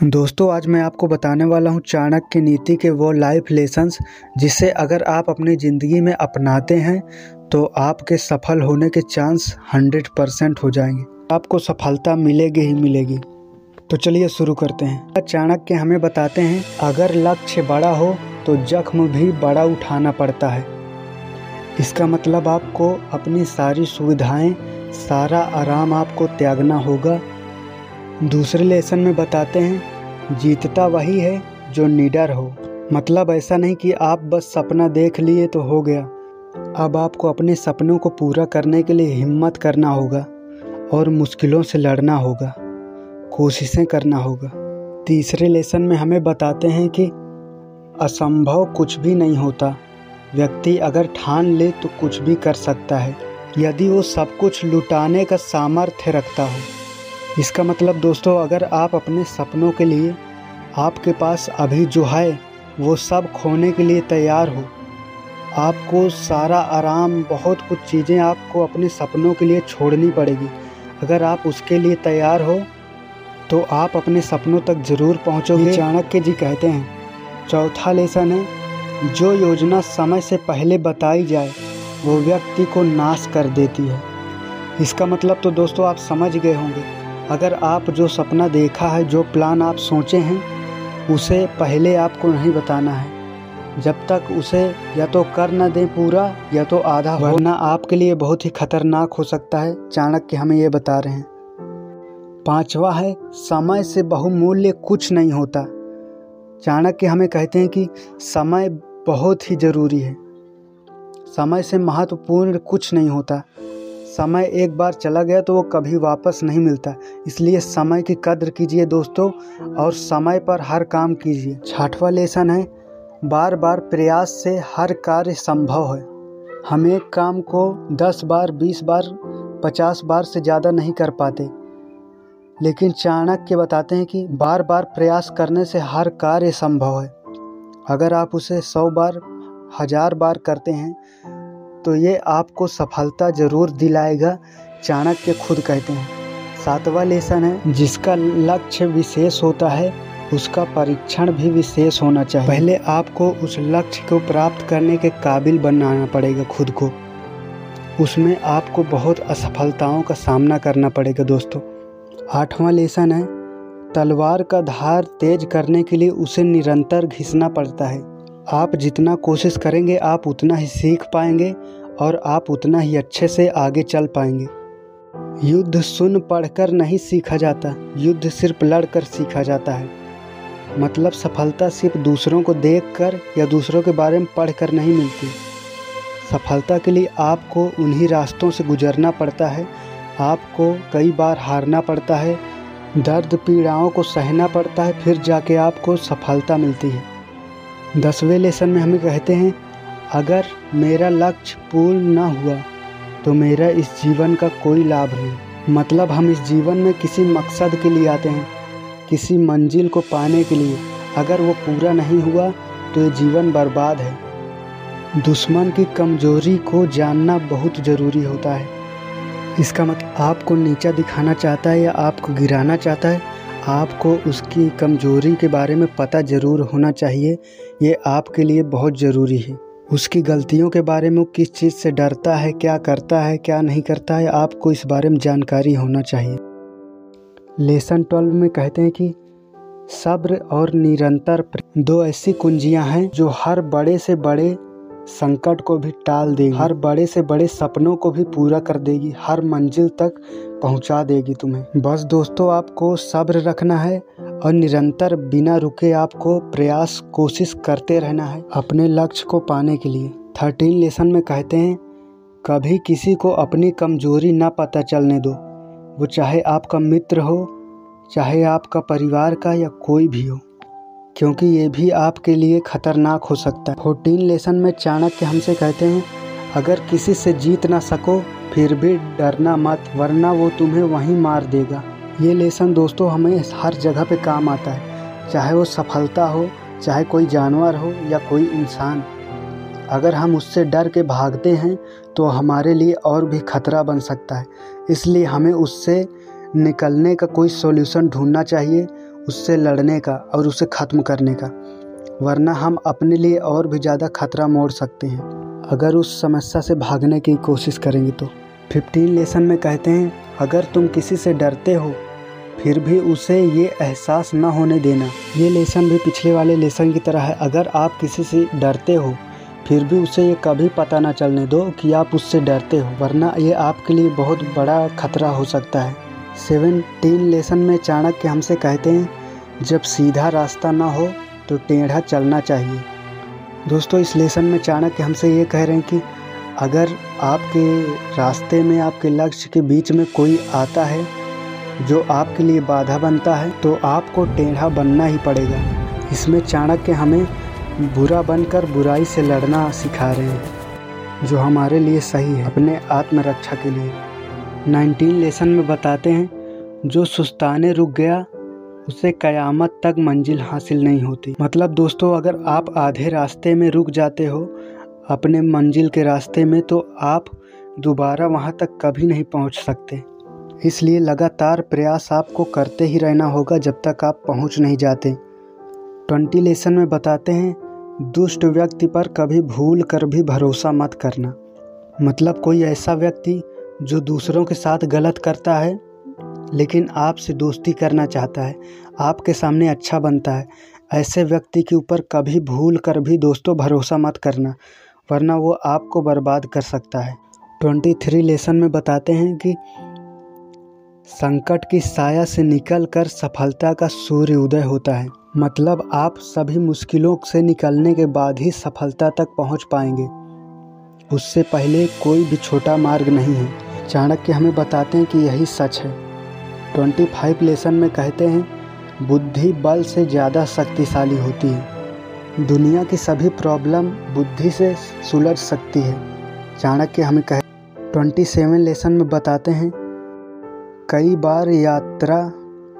दोस्तों, आज मैं आपको बताने वाला हूँ चाणक्य नीति के वो लाइफ लेसन्स जिसे अगर आप अपनी ज़िंदगी में अपनाते हैं तो आपके सफल होने के चांस हंड्रेड परसेंट हो जाएँगे। आपको सफलता मिलेगी ही मिलेगी। तो चलिए शुरू करते हैं। चाणक्य हमें बताते हैं, अगर लक्ष्य बड़ा हो तो जख्म भी बड़ा उठाना पड़ता है। इसका मतलब आपको अपनी सारी सुविधाएँ, सारा आराम आपको त्यागना होगा। दूसरे लेसन में बताते हैं, जीतता वही है जो निडर हो। मतलब ऐसा नहीं कि आप बस सपना देख लिए तो हो गया। अब आपको अपने सपनों को पूरा करने के लिए हिम्मत करना होगा और मुश्किलों से लड़ना होगा, कोशिशें करना होगा। तीसरे लेसन में हमें बताते हैं कि असंभव कुछ भी नहीं होता। व्यक्ति अगर ठान ले तो कुछ भी कर सकता है, यदि वो सब कुछ लुटाने का सामर्थ्य रखता हो। इसका मतलब दोस्तों अगर आप अपने सपनों के लिए आपके पास अभी जो है वो सब खोने के लिए तैयार हो। आपको सारा आराम बहुत कुछ चीज़ें आपको अपने सपनों के लिए छोड़नी पड़ेगी। अगर आप उसके लिए तैयार हो तो आप अपने सपनों तक ज़रूर पहुँचोगे। चाणक्य जी कहते हैं चौथा लेसन है जो योजना समय से पहले बताई जाए वो व्यक्ति को नाश कर देती है। इसका मतलब तो दोस्तों आप समझ गए होंगे। अगर आप जो सपना देखा है, जो प्लान आप सोचे हैं, उसे पहले आपको नहीं बताना है। जब तक उसे या तो कर न दें पूरा, या तो आधा वरना आपके लिए बहुत ही खतरनाक हो सकता है, चाणक्य हमें ये बता रहे हैं। पांचवा है, समय से बहुमूल्य कुछ नहीं होता। चाणक्य हमें कहते हैं कि समय बहुत ही ज़रूरी है। समय से महत्वपूर्ण कुछ नहीं होता। समय एक बार चला गया तो वो कभी वापस नहीं मिलता। इसलिए समय की कद्र कीजिए दोस्तों और समय पर हर काम कीजिए। छठवा लेसन है बार बार प्रयास से हर कार्य संभव है। हम एक काम को दस बार, बीस बार, पचास बार से ज़्यादा नहीं कर पाते। लेकिन चाणक्य बताते हैं कि बार बार प्रयास करने से हर कार्य संभव है। अगर आप उसे सौ बार, हज़ार बार करते हैं तो ये आपको सफलता ज़रूर दिलाएगा, चाणक्य खुद कहते हैं। सातवां लेसन है, जिसका लक्ष्य विशेष होता है, उसका परीक्षण भी विशेष होना चाहिए। पहले आपको उस लक्ष्य को प्राप्त करने के काबिल बनाना पड़ेगा खुद को। उसमें आपको बहुत असफलताओं का सामना करना पड़ेगा दोस्तों। आठवां लेसन है, तलवार का धार तेज करने के लिए उसे निरंतर घिसना पड़ता है। आप जितना कोशिश करेंगे, आप उतना ही सीख पाएँगे और आप उतना ही अच्छे से आगे चल पाएँगे। युद्ध सुन पढ़कर नहीं सीखा जाता, युद्ध सिर्फ़ लड़कर सीखा जाता है। मतलब सफलता सिर्फ़ दूसरों को देखकर या दूसरों के बारे में पढ़कर नहीं मिलती। सफलता के लिए आपको उन्हीं रास्तों से गुजरना पड़ता है, आपको कई बार हारना पड़ता है, दर्द पीड़ाओं को सहना पड़ता है, फिर जाके आपको सफलता मिलती है। दसवें लेसन में हमें कहते हैं, अगर मेरा लक्ष्य पूर्ण न हुआ तो मेरा इस जीवन का कोई लाभ नहीं। मतलब हम इस जीवन में किसी मकसद के लिए आते हैं, किसी मंजिल को पाने के लिए। अगर वो पूरा नहीं हुआ तो ये जीवन बर्बाद है। दुश्मन की कमज़ोरी को जानना बहुत ज़रूरी होता है। इसका मतलब आपको नीचा दिखाना चाहता है या आपको गिराना चाहता है? आपको उसकी कमज़ोरी के बारे में पता ज़रूर होना चाहिए। ये आपके लिए बहुत ज़रूरी है। उसकी गलतियों के बारे में किस चीज़ से डरता है, क्या करता है, क्या नहीं करता है, आपको इस बारे में जानकारी होना चाहिए। लेसन ट्वेल्व में कहते हैं कि सब्र और निरंतर दो ऐसी कुंजियाँ हैं जो हर बड़े से बड़े संकट को भी टाल देगी, हर बड़े से बड़े सपनों को भी पूरा कर देगी, हर मंजिल तक पहुँचा देगी तुम्हें। बस दोस्तों, आपको सब्र रखना है और निरंतर बिना रुके आपको प्रयास, कोशिश करते रहना है अपने लक्ष्य को पाने के लिए। थर्टीन लेसन में कहते हैं, कभी किसी को अपनी कमज़ोरी ना पता चलने दो। वो चाहे आपका मित्र हो, चाहे आपका परिवार का या कोई भी हो, क्योंकि ये भी आपके लिए खतरनाक हो सकता है। फोर्टीन लेसन में चाणक्य हमसे कहते हैं, अगर किसी से जीत ना सको फिर भी डरना मत, वरना वो तुम्हें वहीं मार देगा। ये लेसन दोस्तों हमें हर जगह पे काम आता है, चाहे वो सफलता हो, चाहे कोई जानवर हो या कोई इंसान। अगर हम उससे डर के भागते हैं तो हमारे लिए और भी खतरा बन सकता है। इसलिए हमें उससे निकलने का कोई सॉल्यूशन ढूंढना चाहिए, उससे लड़ने का और उसे ख़त्म करने का। वरना हम अपने लिए और भी ज़्यादा खतरा मोड़ सकते हैं। अगर उस समस्या से भागने की कोशिश करेंगे तो। फिफ्टीन लेसन में कहते हैं, अगर तुम किसी से डरते हो, फिर भी उसे ये एहसास न होने देना। ये लेसन भी पिछले वाले लेसन की तरह है। अगर आप किसी से डरते हो, फिर भी उसे ये कभी पता ना चलने दो कि आप उससे डरते हो, वरना ये आपके लिए बहुत बड़ा खतरा हो सकता है। सेवनटीन लेसन में चाणक्य हमसे कहते हैं, जब सीधा रास्ता ना हो तो टेढ़ा चलना चाहिए। दोस्तों, इस लेसन में चाणक्य हमसे ये कह रहे हैं कि अगर आपके रास्ते में, आपके लक्ष्य के बीच में कोई आता है जो आपके लिए बाधा बनता है तो आपको टेढ़ा बनना ही पड़ेगा। इसमें चाणक्य हमें बुरा बनकर बुराई से लड़ना सिखा रहे हैं, जो हमारे लिए सही है, अपने आत्मरक्षा के लिए। नाइनटीन लेसन में बताते हैं, जो सुस्ताने रुक गया उसे कयामत तक मंजिल हासिल नहीं होती। मतलब दोस्तों, अगर आप आधे रास्ते में रुक जाते हो, अपने मंजिल के रास्ते में तो आप दोबारा वहाँ तक कभी नहीं पहुँच सकते। इसलिए लगातार प्रयास आपको करते ही रहना होगा जब तक आप पहुँच नहीं जाते। ट्वेंटी लेसन में बताते हैं, दुष्ट व्यक्ति पर कभी भूल कर भी भरोसा मत करना। मतलब कोई ऐसा व्यक्ति जो दूसरों के साथ गलत करता है लेकिन आपसे दोस्ती करना चाहता है, आपके सामने अच्छा बनता है। ऐसे व्यक्ति के ऊपर कभी भूल कर भी दोस्तों भरोसा मत करना, वरना वो आपको बर्बाद कर सकता है। ट्वेंटी थ्री लेसन में बताते हैं कि संकट की साया से निकलकर सफलता का सूर्य उदय होता है। मतलब आप सभी मुश्किलों से निकलने के बाद ही सफलता तक पहुँच पाएँगे। उससे पहले कोई भी छोटा मार्ग नहीं है। चाणक्य हमें बताते हैं कि यही सच है। ट्वेंटी फाइव लेसन में कहते हैं, बुद्धि बल से ज़्यादा शक्तिशाली होती है। दुनिया की सभी प्रॉब्लम बुद्धि से सुलझ सकती है। चाणक्य हमें कहे, ट्वेंटी सेवन लेसन में बताते हैं, कई बार यात्रा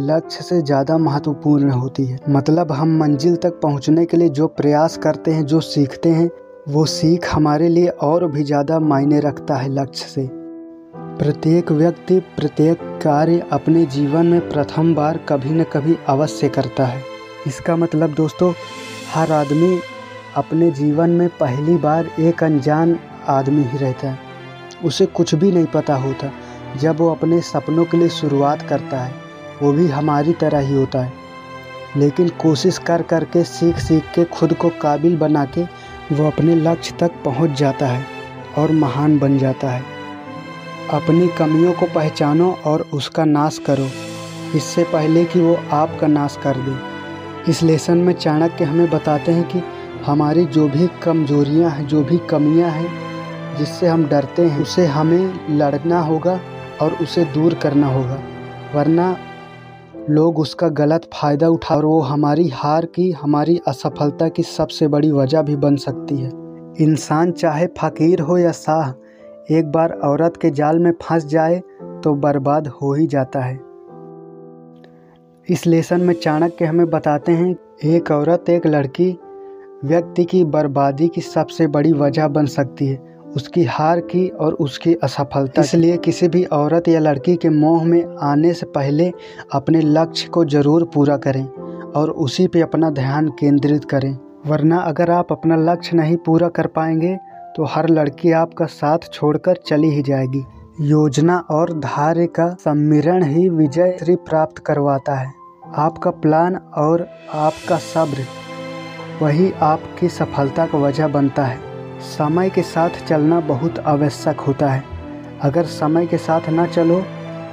लक्ष्य से ज़्यादा महत्वपूर्ण होती है। मतलब हम मंजिल तक पहुँचने के लिए जो प्रयास करते हैं, जो सीखते हैं, वो सीख हमारे लिए और भी ज़्यादा मायने रखता है लक्ष्य से। प्रत्येक व्यक्ति, प्रत्येक कार्य अपने जीवन में प्रथम बार कभी न कभी अवश्य करता है। इसका मतलब दोस्तों, हर आदमी अपने जीवन में पहली बार एक अनजान आदमी ही रहता है। उसे कुछ भी नहीं पता होता, जब वो अपने सपनों के लिए शुरुआत करता है, वो भी हमारी तरह ही होता है। लेकिन कोशिश कर कर के सीख सीख के, खुद को काबिल बना के, वो अपने लक्ष्य तक पहुँच जाता है और महान बन जाता है। अपनी कमियों को पहचानो और उसका नाश करो। इससे पहले कि वो आपका नाश कर दे। इस लेसन में चाणक्य हमें बताते हैं कि हमारी जो भी कमजोरियाँ हैं, जो भी कमियाँ हैं, जिससे हम डरते हैं, उसे हमें लड़ना होगा और उसे दूर करना होगा। वरना लोग उसका गलत फ़ायदा उठा और वो हमारी हार की, हमारी असफलता की सबसे बड़ी वजह भी बन सकती है। इंसान चाहे फ़कीर हो या शाह एक बार औरत के जाल में फंस जाए तो बर्बाद हो ही जाता है। इस लेसन में चाणक्य हमें बताते हैं, एक औरत, एक लड़की, व्यक्ति की बर्बादी की सबसे बड़ी वजह बन सकती है, उसकी हार की और उसकी असफलता इसलिए किसी भी औरत या लड़की के मोह में आने से पहले अपने लक्ष्य को ज़रूर पूरा करें और उसी पे अपना ध्यान केंद्रित करें। वरना अगर आप अपना लक्ष्य नहीं पूरा कर पाएँगे तो हर लड़की आपका साथ छोड़कर चली ही जाएगी। योजना और धार्य का सम्मिरण ही विजय श्री प्राप्त करवाता है। आपका प्लान और आपका सब्र, वही आपकी सफलता का वजह बनता है। समय के साथ चलना बहुत आवश्यक होता है। अगर समय के साथ ना चलो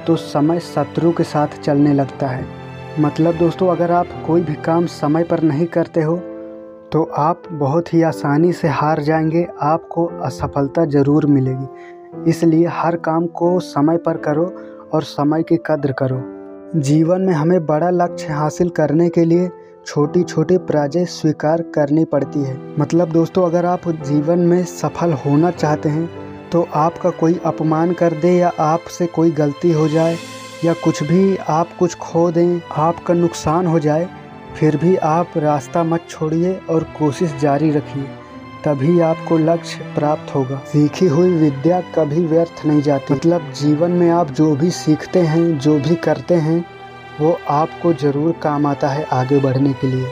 तो समय शत्रु के साथ चलने लगता है। मतलब दोस्तों, अगर आप कोई भी काम समय पर नहीं करते हो तो आप बहुत ही आसानी से हार जाएँगे, आपको असफलता ज़रूर मिलेगी। इसलिए हर काम को समय पर करो और समय की कद्र करो। जीवन में हमें बड़ा लक्ष्य हासिल करने के लिए छोटी छोटी पराजय स्वीकार करनी पड़ती है। मतलब दोस्तों, अगर आप जीवन में सफल होना चाहते हैं तो आपका कोई अपमान कर दे या आपसे कोई गलती हो जाए या कुछ भी आप कुछ खो दें, आपका नुकसान हो जाए फिर भी आप रास्ता मत छोड़िए और कोशिश जारी रखिए, तभी आपको लक्ष्य प्राप्त होगा। सीखी हुई विद्या कभी व्यर्थ नहीं जाती। मतलब जीवन में आप जो भी सीखते हैं, जो भी करते हैं, वो आपको ज़रूर काम आता है आगे बढ़ने के लिए।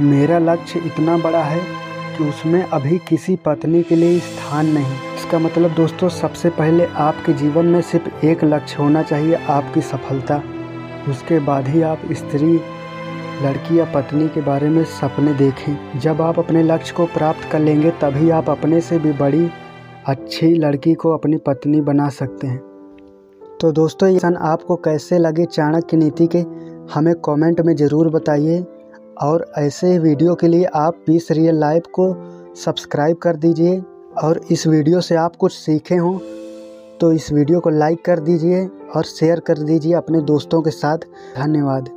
मेरा लक्ष्य इतना बड़ा है कि उसमें अभी किसी पत्नी के लिए स्थान नहीं। इसका मतलब दोस्तों, सबसे पहले आपके जीवन में सिर्फ़ एक लक्ष्य होना चाहिए, आपकी सफलता। उसके बाद ही आप स्त्री लड़की या पत्नी के बारे में सपने देखें। जब आप अपने लक्ष्य को प्राप्त कर लेंगे, तभी आप अपने से भी बड़ी, अच्छी लड़की को अपनी पत्नी बना सकते हैं। तो दोस्तों, ये सन आपको कैसे लगे चाणक्य नीति के, हमें कमेंट में ज़रूर बताइए। और ऐसे वीडियो के लिए आप पीस रियल लाइफ को सब्सक्राइब कर दीजिए। और इस वीडियो से आप कुछ सीखे हों तो इस वीडियो को लाइक कर दीजिए और शेयर कर दीजिए अपने दोस्तों के साथ। धन्यवाद।